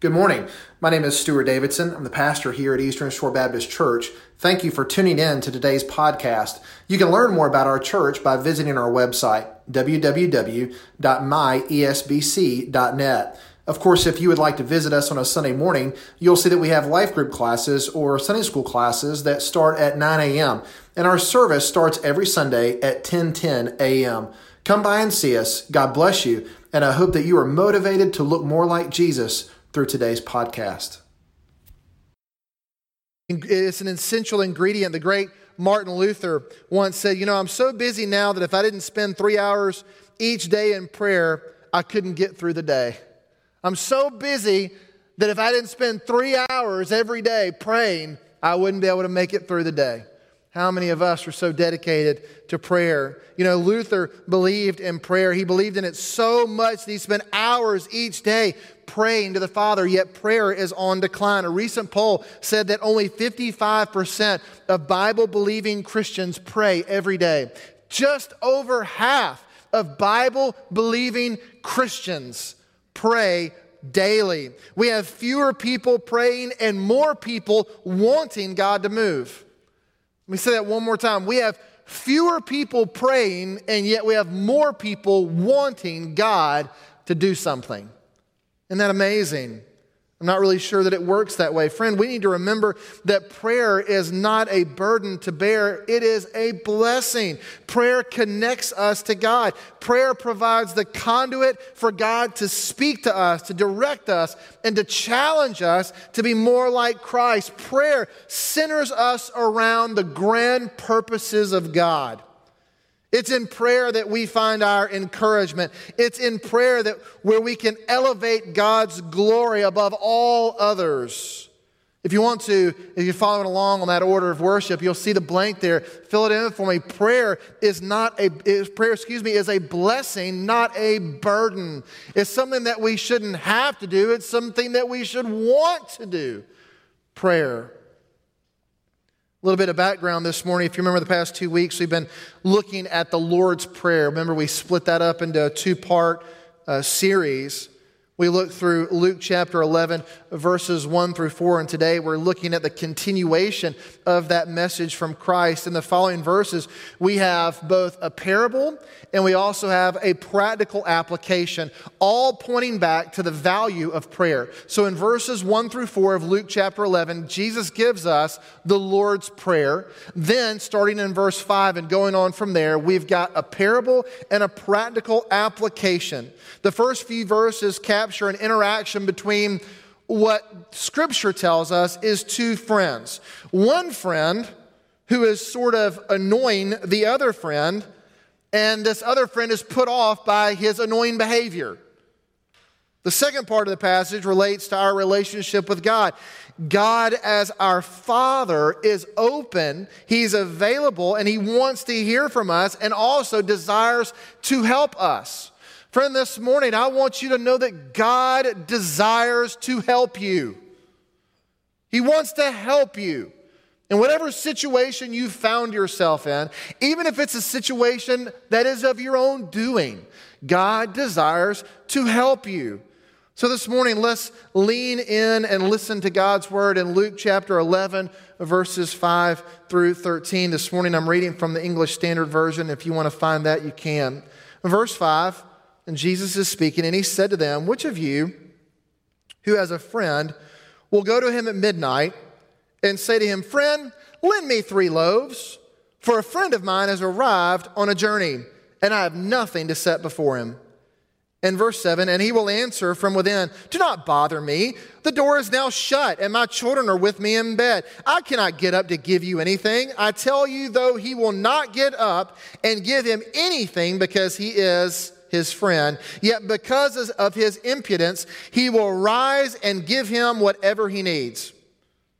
Good morning. My name is Stuart Davidson. I'm the pastor here at Eastern Shore Baptist Church. Thank you for tuning in to today's podcast. You can learn more about our church by visiting our website, www.myesbc.net. Of course, if you would like to visit us on a Sunday morning, you'll see that we have life group classes or Sunday school classes that start at 9 a.m. And our service starts every Sunday at 10:10 a.m. Come by and see us. God bless you, and I hope that you are motivated to look more like Jesus through today's podcast. It's an essential ingredient. The great Martin Luther once said, You know, I'm so busy now that if I didn't spend three hours each day in prayer, I couldn't get through the day. I'm so busy that if I didn't spend three hours every day praying, I wouldn't be able to make it through the day. How many of us are so dedicated to prayer? You know, Luther believed in prayer. He believed in it so much that he spent hours each day praying to the Father, yet prayer is on decline. A recent poll said that only 55% of Bible believing Christians pray every day. Just over half of Bible believing Christians pray daily. We have fewer people praying and more people wanting God to move. Let me say that one more time. We have fewer people praying, and yet we have more people wanting God to do something. Isn't that amazing? I'm not really sure that it works that way. Friend, we need to remember that prayer is not a burden to bear, it is a blessing. Prayer connects us to God. Prayer provides the conduit for God to speak to us, to direct us, and to challenge us to be more like Christ. Prayer centers us around the grand purposes of God. It's in prayer that we find our encouragement. It's in prayer that where we can elevate God's glory above all others. If you want to, if you're following along on that order of worship, you'll see the blank there. Fill it in for me. Prayer is not a is, prayer, excuse me, is a blessing, not a burden. It's something that we shouldn't have to do. It's something that we should want to do. Prayer. A little bit of background this morning. If you remember the past two weeks, we've been looking at the Lord's Prayer. Remember, we split that up into a two part uh, series. We looked through Luke chapter 11, verses 1 through 4, and today we're looking at the continuation of that message from Christ. In the following verses, we have both a parable and we also have a practical application, all pointing back to the value of prayer. So in verses 1 through 4 of Luke chapter 11, Jesus gives us the Lord's Prayer. Then, starting in verse 5 and going on from there, we've got a parable and a practical application. The first few verses capture an interaction between what Scripture tells us is two friends. One friend who is sort of annoying the other friend, and this other friend is put off by his annoying behavior. The second part of the passage relates to our relationship with God. God, as our Father, is open, He's available, and He wants to hear from us and also desires to help us. Friend, this morning, I want you to know that God desires to help you. He wants to help you. In whatever situation you've found yourself in, even if it's a situation that is of your own doing, God desires to help you. So this morning, let's lean in and listen to God's word in Luke chapter 11, verses 5 through 13. This morning, I'm reading from the English Standard Version. If you want to find that, you can. Verse 5 and Jesus is speaking, and he said to them, Which of you who has a friend will go to him at midnight and say to him, Friend, lend me three loaves, for a friend of mine has arrived on a journey, and I have nothing to set before him? In verse 7, and he will answer from within, Do not bother me. The door is now shut, and my children are with me in bed. I cannot get up to give you anything. I tell you, though, he will not get up and give him anything because he is his friend. Yet because of his impudence, he will rise and give him whatever he needs.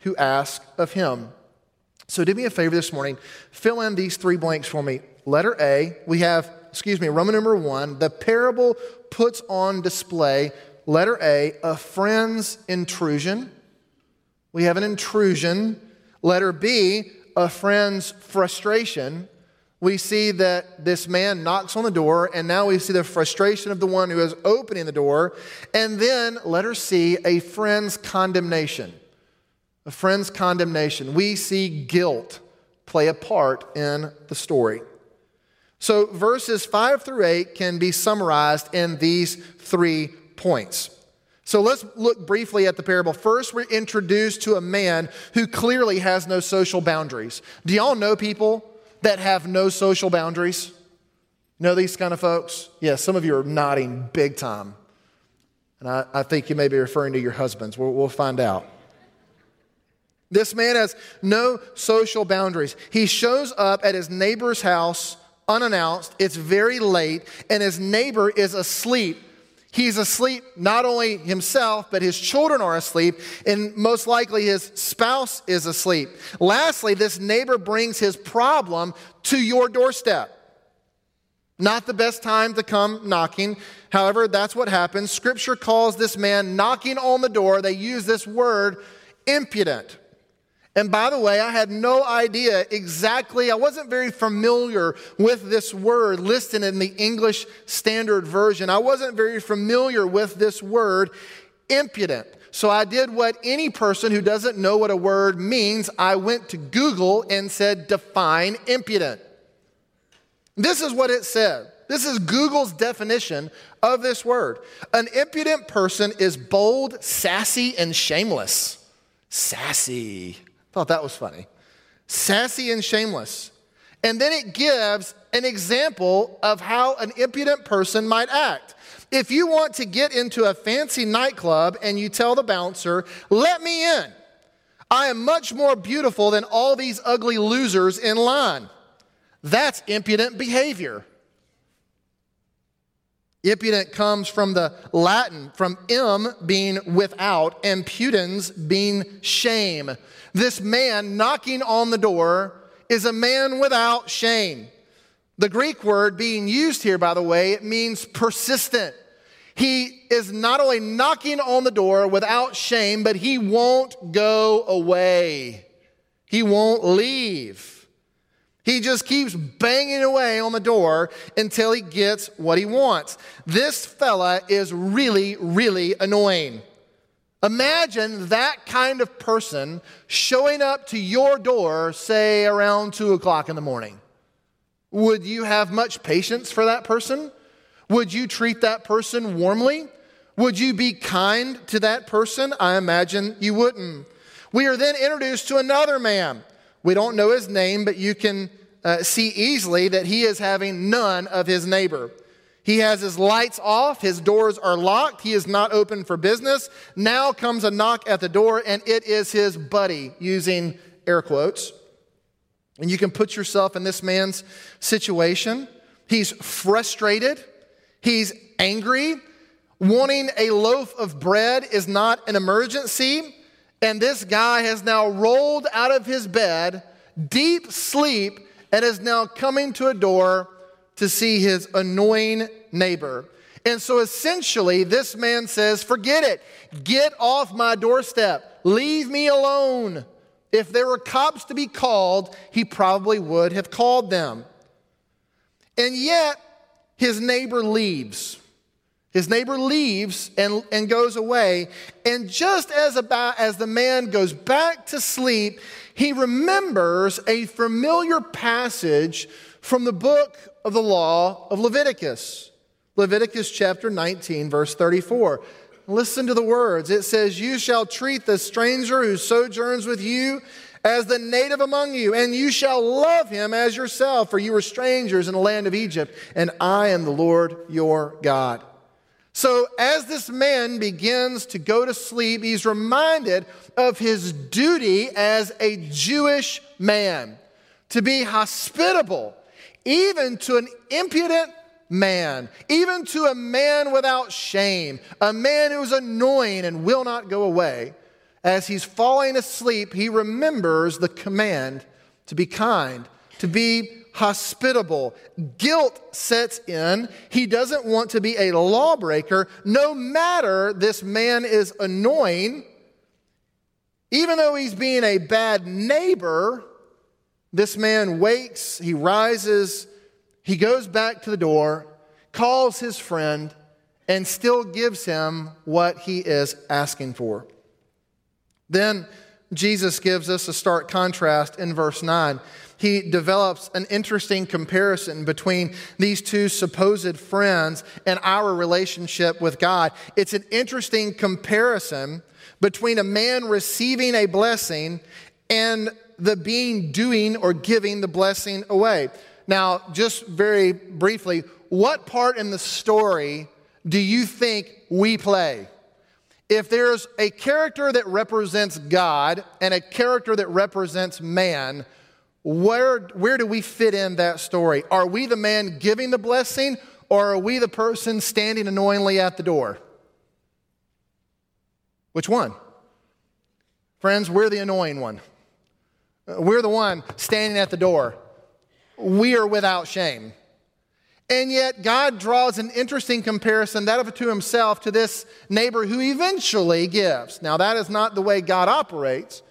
who ask of Him? So, do me a favor this morning, fill in these three blanks for me. Letter A, we have, excuse me, Roman number one, the parable puts on display, letter A, a friend's intrusion. We have an intrusion. Letter B, a friend's frustration we see that this man knocks on the door, and now we see the frustration of the one who is opening the door. And then, letter C, a friend's condemnation. A friend's condemnation. We see guilt play a part in the story. So, verses 5 through 8 can be summarized in these three points. So, let's look briefly at the parable. First, we're introduced to a man who clearly has no social boundaries. Do y'all know people that have no social boundaries? Know these kind of folks? Yeah, some of you are nodding big time. And I, I think you may be referring to your husbands. We'll, we'll find out. This man has no social boundaries. He shows up at his neighbor's house unannounced. It's very late, and his neighbor is asleep He's asleep, not only himself, but his children are asleep, and most likely his spouse is asleep. Lastly, this neighbor brings his problem to your doorstep. Not the best time to come knocking. However, that's what happens. Scripture calls this man knocking on the door. They use this word impudent. And by the way, I had no idea exactly, I wasn't very familiar with this word listed in the English Standard Version. I wasn't very familiar with this word, impudent. So I did what any person who doesn't know what a word means, I went to Google and said, define impudent. This is what it said. This is Google's definition of this word. An impudent person is bold, sassy, and shameless. Sassy. Thought that was funny. Sassy and shameless. And then it gives an example of how an impudent person might act. If you want to get into a fancy nightclub and you tell the bouncer, let me in, I am much more beautiful than all these ugly losers in line. That's impudent behavior. Impudent comes from the Latin, from im being without and pudens being shame. This man knocking on the door is a man without shame. The Greek word being used here, by the way, it means persistent. He is not only knocking on the door without shame, but he won't go away. He won't leave. He just keeps banging away on the door until he gets what he wants. This fella is really, really annoying. Imagine that kind of person showing up to your door, say around two o'clock in the morning. Would you have much patience for that person? Would you treat that person warmly? Would you be kind to that person? I imagine you wouldn't. We are then introduced to another man. We don't know his name, but you can uh, see easily that he is having none of his neighbor. He has his lights off, his doors are locked, he is not open for business. Now comes a knock at the door, and it is his buddy, using air quotes. And you can put yourself in this man's situation. He's frustrated, he's angry. Wanting a loaf of bread is not an emergency. And this guy has now rolled out of his bed, deep sleep, and is now coming to a door to see his annoying neighbor. And so essentially, this man says, Forget it. Get off my doorstep. Leave me alone. If there were cops to be called, he probably would have called them. And yet, his neighbor leaves. His neighbor leaves and, and goes away. And just as, about, as the man goes back to sleep, he remembers a familiar passage from the book of the law of Leviticus. Leviticus chapter 19, verse 34. Listen to the words. It says, You shall treat the stranger who sojourns with you as the native among you, and you shall love him as yourself, for you were strangers in the land of Egypt, and I am the Lord your God. So, as this man begins to go to sleep, he's reminded of his duty as a Jewish man to be hospitable even to an impudent man, even to a man without shame, a man who's annoying and will not go away. As he's falling asleep, he remembers the command to be kind, to be hospitable. Guilt sets in. He doesn't want to be a lawbreaker, no matter this man is annoying. Even though he's being a bad neighbor, this man wakes, he rises, he goes back to the door, calls his friend, and still gives him what he is asking for. Then Jesus gives us a stark contrast in verse 9. He develops an interesting comparison between these two supposed friends and our relationship with God. It's an interesting comparison between a man receiving a blessing and the being doing or giving the blessing away. Now, just very briefly, what part in the story do you think we play? If there's a character that represents God and a character that represents man, where, where do we fit in that story? Are we the man giving the blessing or are we the person standing annoyingly at the door? Which one? Friends, we're the annoying one. We're the one standing at the door. We are without shame. And yet, God draws an interesting comparison, that of to himself, to this neighbor who eventually gives. Now, that is not the way God operates.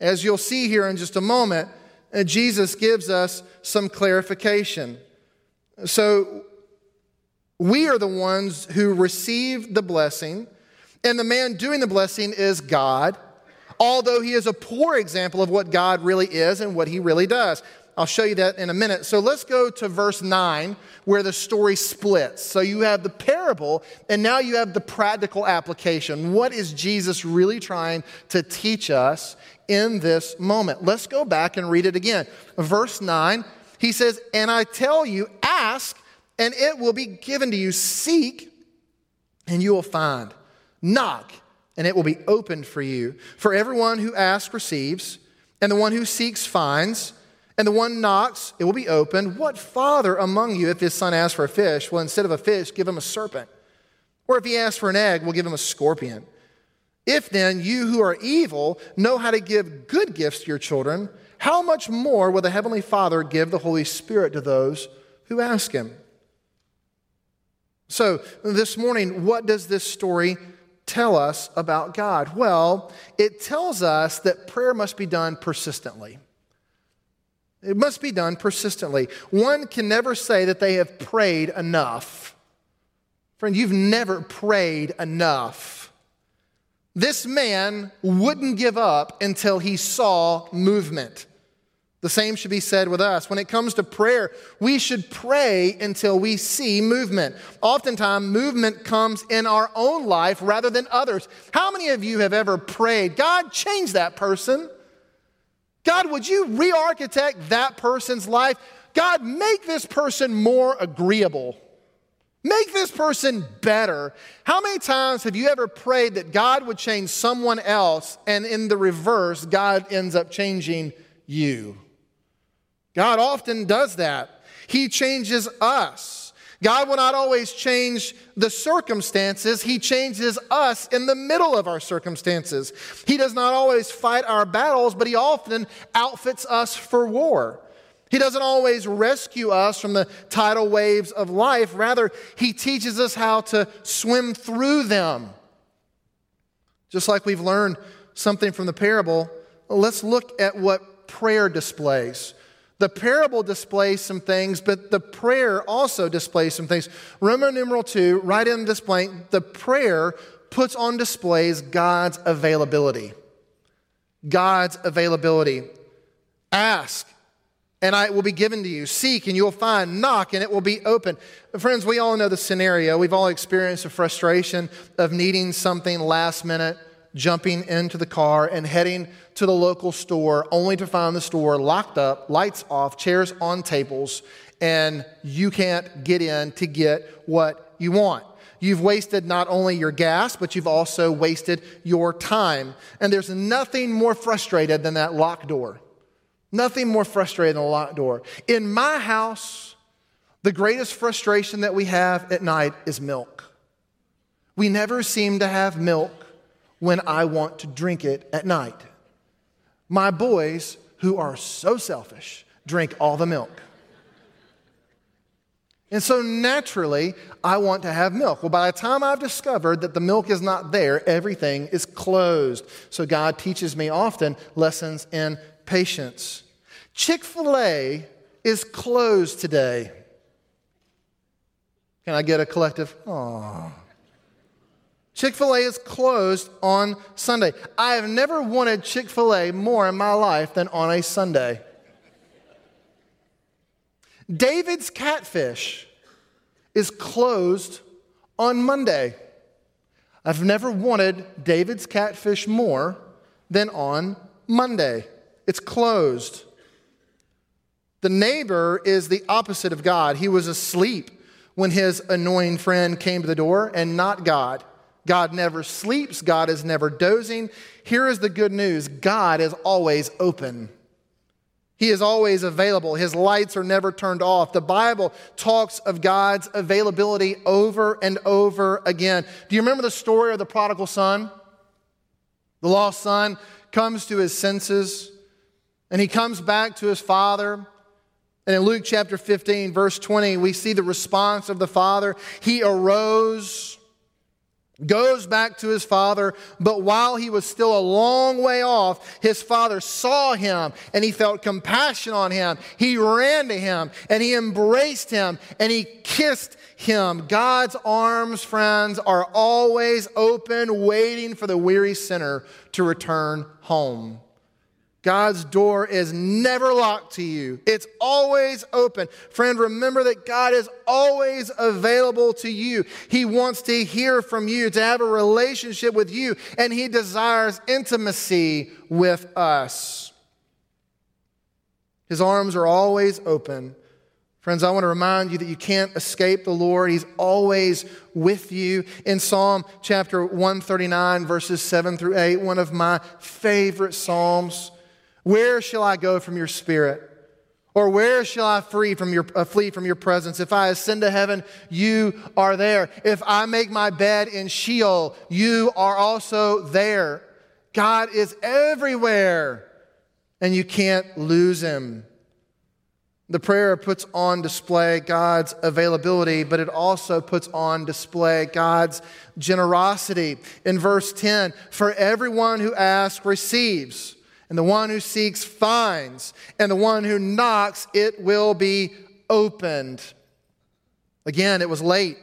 As you'll see here in just a moment, uh, Jesus gives us some clarification. So, we are the ones who receive the blessing, and the man doing the blessing is God although he is a poor example of what God really is and what he really does. I'll show you that in a minute. So let's go to verse 9 where the story splits. So you have the parable, and now you have the practical application. What is Jesus really trying to teach us in this moment? Let's go back and read it again. Verse 9, he says, And I tell you, ask, and it will be given to you. Seek, and you will find. Knock and it will be opened for you. For everyone who asks receives, and the one who seeks finds, and the one knocks, it will be opened. What father among you, if his son asks for a fish, will instead of a fish give him a serpent? Or if he asks for an egg, will give him a scorpion? If then you who are evil know how to give good gifts to your children, how much more will the Heavenly Father give the Holy Spirit to those who ask Him? So, this morning, what does this story tell us about God? Well, it tells us that prayer must be done persistently. It must be done persistently. One can never say that they have prayed enough. Friend, you've never prayed enough. This man wouldn't give up until he saw movement. The same should be said with us. When it comes to prayer, we should pray until we see movement. Oftentimes, movement comes in our own life rather than others. How many of you have ever prayed, God, change that person? God, would you re architect that person's life? God, make this person more agreeable. Make this person better. How many times have you ever prayed that God would change someone else, and in the reverse, God ends up changing you? God often does that. He changes us. God will not always change the circumstances. He changes us in the middle of our circumstances. He does not always fight our battles, but He often outfits us for war. He doesn't always rescue us from the tidal waves of life. Rather, He teaches us how to swim through them. Just like we've learned something from the parable, let's look at what prayer displays. The parable displays some things, but the prayer also displays some things. Roman numeral 2, right in this blank, the prayer puts on displays God's availability. God's availability. Ask, and it will be given to you. Seek, and you'll find. Knock, and it will be open. Friends, we all know the scenario. We've all experienced the frustration of needing something last minute jumping into the car and heading to the local store only to find the store locked up, lights off, chairs on tables, and you can't get in to get what you want. You've wasted not only your gas, but you've also wasted your time. And there's nothing more frustrated than that locked door. Nothing more frustrated than a locked door. In my house, The greatest frustration that we have at night is milk. We never seem to have milk when I want to drink it at night. My boys, who are so selfish, drink all the milk. And so naturally, I want to have milk. Well, by the time I've discovered that the milk is not there, everything is closed. So God teaches me often lessons in patience. Chick fil A is closed today. Can I get a collective? Aww. Chick fil A is closed on Sunday. I have never wanted Chick fil A more in my life than on a Sunday. David's Catfish is closed on Monday. I've never wanted David's Catfish more than on Monday. It's closed. The neighbor is the opposite of God. He was asleep when his annoying friend came to the door and not God. God never sleeps, God is never dozing. Here is the good news God is always open. He is always available. His lights are never turned off. The Bible talks of God's availability over and over again. Do you remember the story of the prodigal son? The lost son comes to his senses and he comes back to his father. And in Luke chapter 15, verse 20, we see the response of the father. He arose goes back to his father, but while he was still a long way off, his father saw him and he felt compassion on him. He ran to him and he embraced him and he kissed him. God's arms, friends, are always open, waiting for the weary sinner to return home. God's door is never locked to you, it's always open. Friend, remember that God is always available to you. He wants to hear from you, to have a relationship with you, and He desires intimacy with us. His arms are always open. Friends, I want to remind you that you can't escape the Lord. He's always with you. In Psalm chapter 139, verses 7 through 8, one of my favorite Psalms. Where shall I go from your spirit? Or where shall I flee from your, uh, flee from your presence? If I ascend to heaven, you are there. If I make my bed in Sheol, you are also there. God is everywhere, and you can't lose him. The prayer puts on display God's availability, but it also puts on display God's generosity. In verse 10, for everyone who asks receives and the one who seeks finds, and the one who knocks, it will be opened. Again, it was late.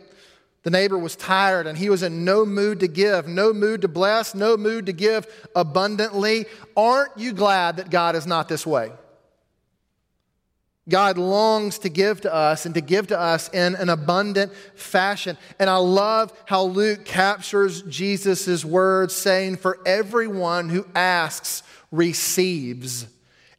The neighbor was tired and he was in no mood to give, no mood to bless, no mood to give abundantly. Aren't you glad that God is not this way? God longs to give to us and to give to us in an abundant fashion. And I love how Luke captures Jesus' words saying, For everyone who asks receives.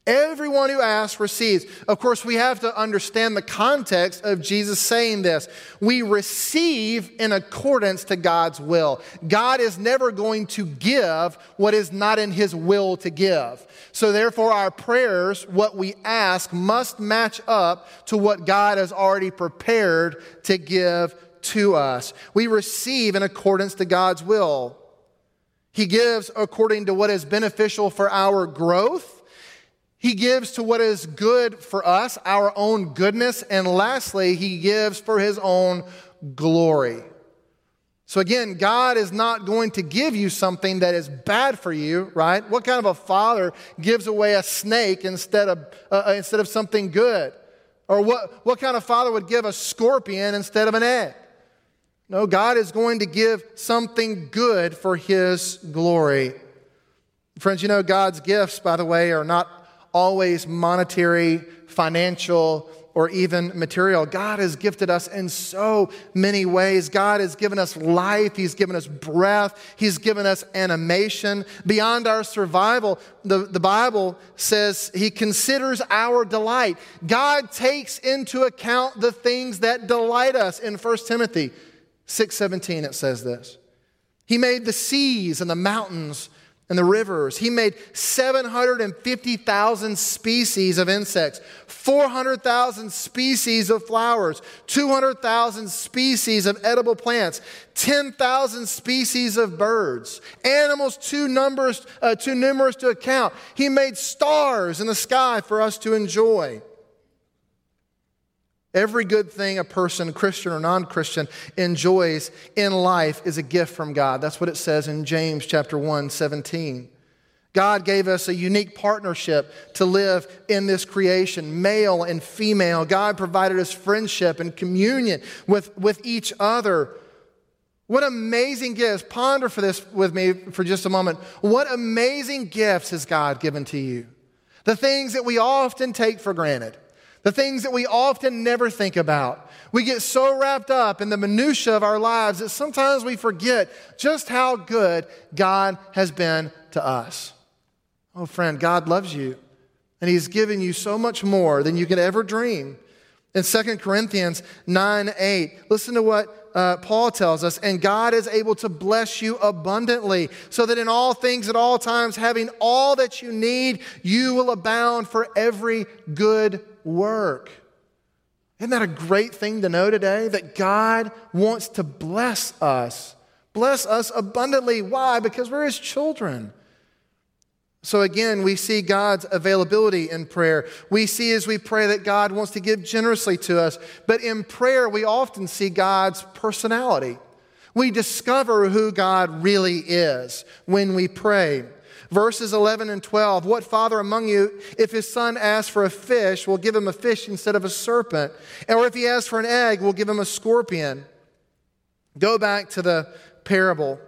Everyone who asks receives. Of course, we have to understand the context of Jesus saying this. We receive in accordance to God's will. God is never going to give what is not in his will to give. So, therefore, our prayers, what we ask, must match up to what God has already prepared to give to us. We receive in accordance to God's will. He gives according to what is beneficial for our growth. He gives to what is good for us, our own goodness. And lastly, He gives for His own glory. So again, God is not going to give you something that is bad for you, right? What kind of a father gives away a snake instead of, uh, uh instead of something good? Or what, what kind of father would give a scorpion instead of an egg? No, God is going to give something good for His glory. Friends, you know, God's gifts, by the way, are not always monetary, financial, or even material. God has gifted us in so many ways. God has given us life, He's given us breath, He's given us animation. Beyond our survival, the, the Bible says He considers our delight. God takes into account the things that delight us in 1 Timothy 6:17 it says this. He made the seas and the mountains and the rivers. He made 750,000 species of insects, 400,000 species of flowers, 200,000 species of edible plants, 10,000 species of birds, animals too, numbers, uh, too numerous to account. He made stars in the sky for us to enjoy. Every good thing a person, Christian or non Christian, enjoys in life is a gift from God. That's what it says in James chapter 1, 17. God gave us a unique partnership to live in this creation, male and female. God provided us friendship and communion with, with each other. What amazing gifts. Ponder for this with me for just a moment. What amazing gifts has God given to you? The things that we often take for granted the things that we often never think about. We get so wrapped up in the minutitia of our lives that sometimes we forget just how good God has been to us. Oh, friend, God loves you, and He's given you so much more than you could ever dream. In 2 Corinthians 9 8, listen to what uh, Paul tells us, and God is able to bless you abundantly, so that in all things at all times, having all that you need, you will abound for every good work. Isn't that a great thing to know today? That God wants to bless us, bless us abundantly. Why? Because we're His children. So again, we see God's availability in prayer. We see as we pray that God wants to give generously to us. But in prayer, we often see God's personality. We discover who God really is when we pray. Verses 11 and 12 What father among you, if his son asks for a fish, will give him a fish instead of a serpent? Or if he asks for an egg, will give him a scorpion? Go back to the parable.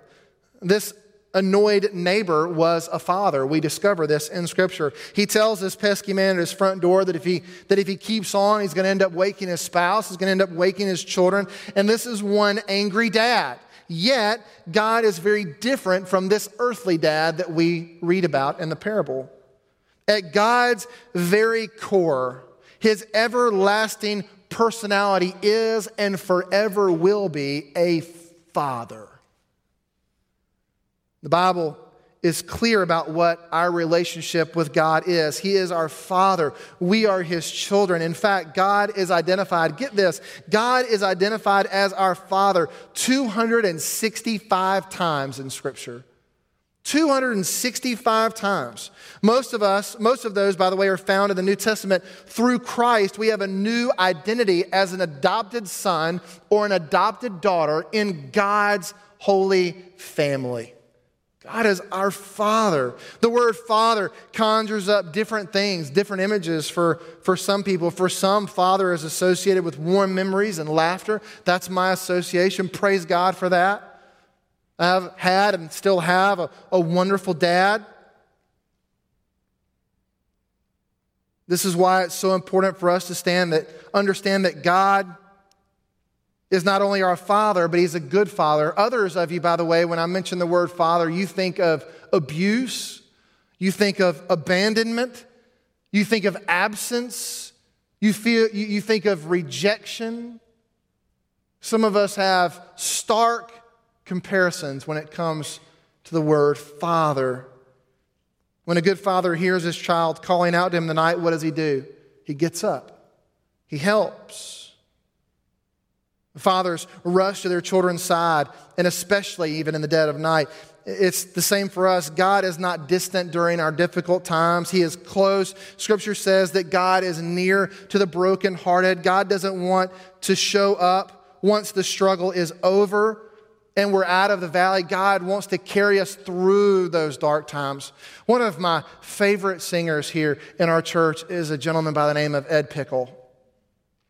This annoyed neighbor was a father. We discover this in Scripture. He tells this pesky man at his front door that if he, that if he keeps on, he's going to end up waking his spouse, he's going to end up waking his children. And this is one angry dad. Yet, God is very different from this earthly dad that we read about in the parable. At God's very core, his everlasting personality is and forever will be a father. The Bible is clear about what our relationship with God is. He is our Father. We are His children. In fact, God is identified, get this, God is identified as our Father 265 times in Scripture. 265 times. Most of us, most of those, by the way, are found in the New Testament. Through Christ, we have a new identity as an adopted son or an adopted daughter in God's holy family. God is our Father. The word Father conjures up different things, different images for, for some people. For some, Father is associated with warm memories and laughter. That's my association. Praise God for that. I've had and still have a, a wonderful dad. This is why it's so important for us to stand that, understand that God is not only our father, but he's a good father. Others of you, by the way, when I mention the word father, you think of abuse, you think of abandonment, you think of absence, you, feel, you, you think of rejection. Some of us have stark comparisons when it comes to the word father. When a good father hears his child calling out to him the night, what does he do? He gets up, he helps. Fathers rush to their children's side, and especially even in the dead of night. It's the same for us. God is not distant during our difficult times. He is close. Scripture says that God is near to the brokenhearted. God doesn't want to show up once the struggle is over and we're out of the valley. God wants to carry us through those dark times. One of my favorite singers here in our church is a gentleman by the name of Ed Pickle.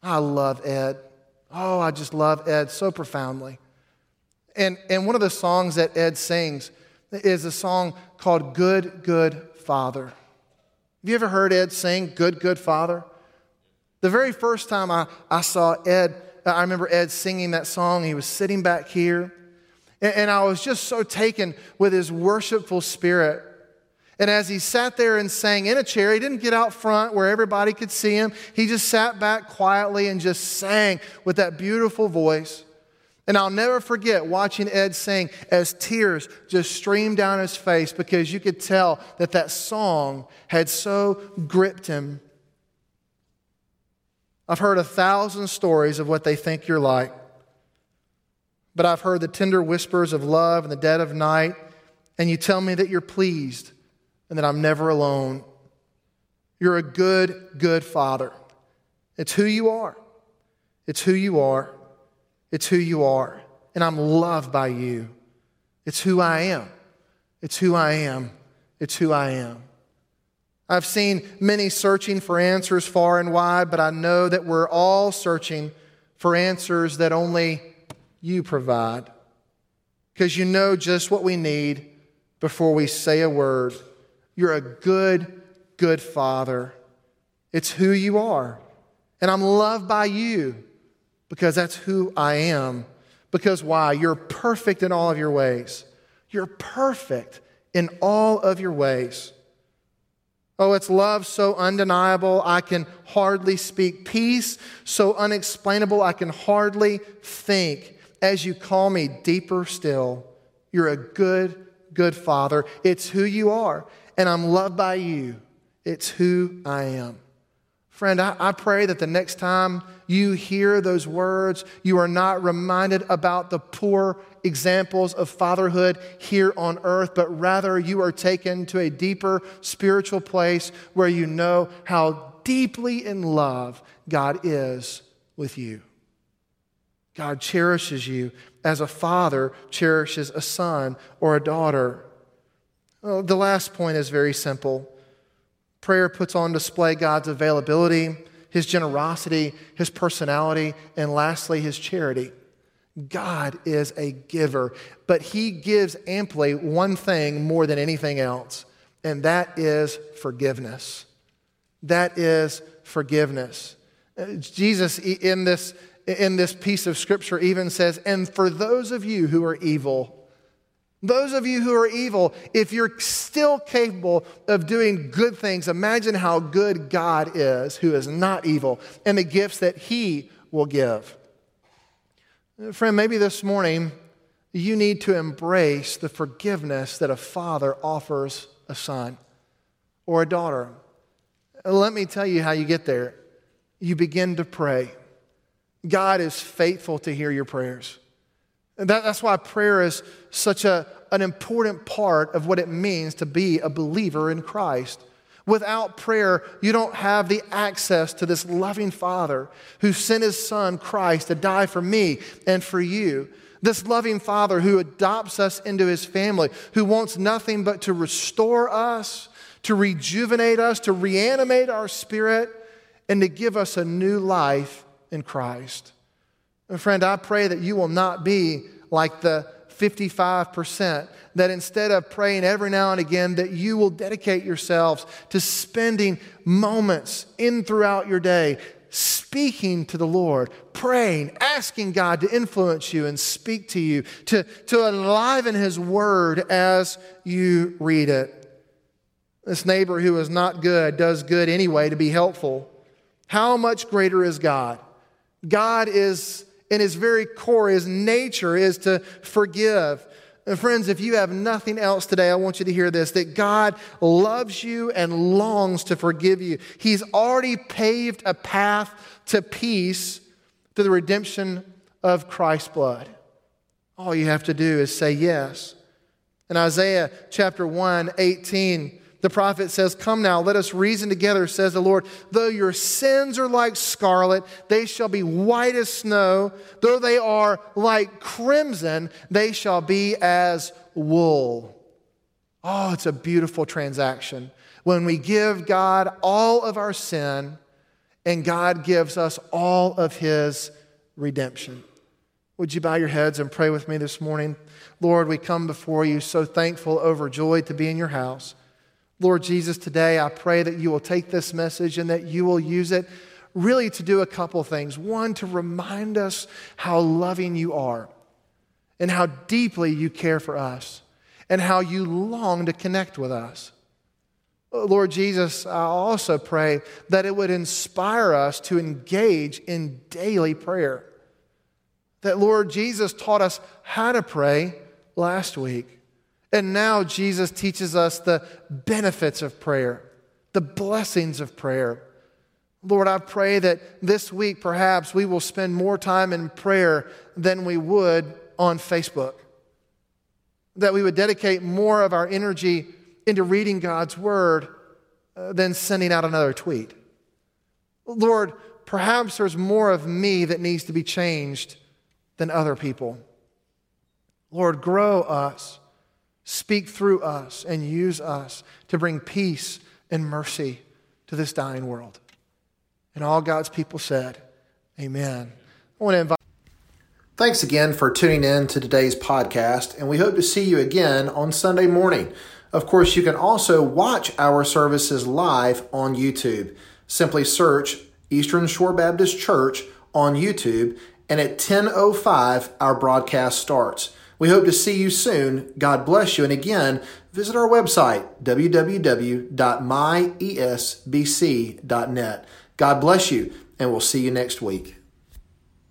I love Ed. Oh, I just love Ed so profoundly. And, and one of the songs that Ed sings is a song called Good, Good Father. Have you ever heard Ed sing Good, Good Father? The very first time I, I saw Ed, I remember Ed singing that song. He was sitting back here. And, and I was just so taken with his worshipful spirit. And as he sat there and sang in a chair, he didn't get out front where everybody could see him. He just sat back quietly and just sang with that beautiful voice. And I'll never forget watching Ed sing as tears just streamed down his face because you could tell that that song had so gripped him. I've heard a thousand stories of what they think you're like, but I've heard the tender whispers of love in the dead of night, and you tell me that you're pleased and that I'm never alone. You're a good, good father. It's who you are. It's who you are. It's who you are. And I'm loved by you. It's who I am. It's who I am. It's who I am. I've seen many searching for answers far and wide, but I know that we're all searching for answers that only you provide. Because you know just what we need before we say a word. You're a good, good father. It's who you are. And I'm loved by you because that's who I am. Because why? You're perfect in all of your ways. You're perfect in all of your ways. Oh, it's love so undeniable, I can hardly speak. Peace so unexplainable, I can hardly think. As you call me deeper still, you're a good, good father. It's who you are, and I'm loved by you. It's who I am. Friend, I, I, pray that the next time you hear those words, you are not reminded about the poor examples of fatherhood here on earth, but rather you are taken to a deeper spiritual place where you know how deeply in love God is with you. God cherishes you as a father cherishes a son or a daughter. Well, the last point is very simple. Prayer puts on display God's availability, his generosity, his personality, and lastly, his charity. God is a giver, but he gives amply one thing more than anything else, and that is forgiveness. That is forgiveness. Uh, Jesus, in this, in this piece of scripture, even says, And for those of you who are evil, those of you who are evil, if you're still capable of doing good things, imagine how good God is, who is not evil, and the gifts that He will give. Friend, maybe this morning you need to embrace the forgiveness that a father offers a son or a daughter. Let me tell you how you get there. You begin to pray. God is faithful to hear your prayers. And that, that's why prayer is such a, an important part of what it means to be a believer in Christ. Without prayer, you don't have the access to this loving Father who sent his Son, Christ, to die for me and for you. This loving Father who adopts us into his family, who wants nothing but to restore us, to rejuvenate us, to reanimate our spirit, and to give us a new life in Christ. And friend, I pray that you will not be like the 55%, that instead of praying every now and again, that you will dedicate yourselves to spending moments in throughout your day speaking to the Lord, praying, asking God to influence you and speak to you, to, to enliven His Word as you read it. This neighbor who is not good does good anyway to be helpful. How much greater is God? God is in his very core, his nature is to forgive. And friends, if you have nothing else today, I want you to hear this that God loves you and longs to forgive you. He's already paved a path to peace through the redemption of Christ's blood. All you have to do is say yes. In Isaiah chapter 1, 18, the prophet says, Come now, let us reason together, says the Lord. Though your sins are like scarlet, they shall be white as snow. Though they are like crimson, they shall be as wool. Oh, it's a beautiful transaction. When we give God all of our sin, and God gives us all of his redemption. Would you bow your heads and pray with me this morning? Lord, we come before you so thankful, overjoyed to be in your house. Lord Jesus, today I pray that you will take this message and that you will use it really to do a couple things. One, to remind us how loving you are and how deeply you care for us and how you long to connect with us. Lord Jesus, I also pray that it would inspire us to engage in daily prayer. That Lord Jesus taught us how to pray last week. And now Jesus teaches us the benefits of prayer, the blessings of prayer. Lord, I pray that this week perhaps we will spend more time in prayer than we would on Facebook. That we would dedicate more of our energy into reading God's word uh, than sending out another tweet. Lord, perhaps there's more of me that needs to be changed than other people. Lord, grow us, speak through us, and use us to bring peace and mercy to this dying world. And all God's people said, Amen. I want to invite. Thanks again for tuning in to today's podcast, and we hope to see you again on Sunday morning. Of course, you can also watch our services live on YouTube. Simply search Eastern Shore Baptist Church on YouTube, and at 10:05 our broadcast starts. We hope to see you soon. God bless you. And again, visit our website, www.myesbc.net. God bless you, and we'll see you next week.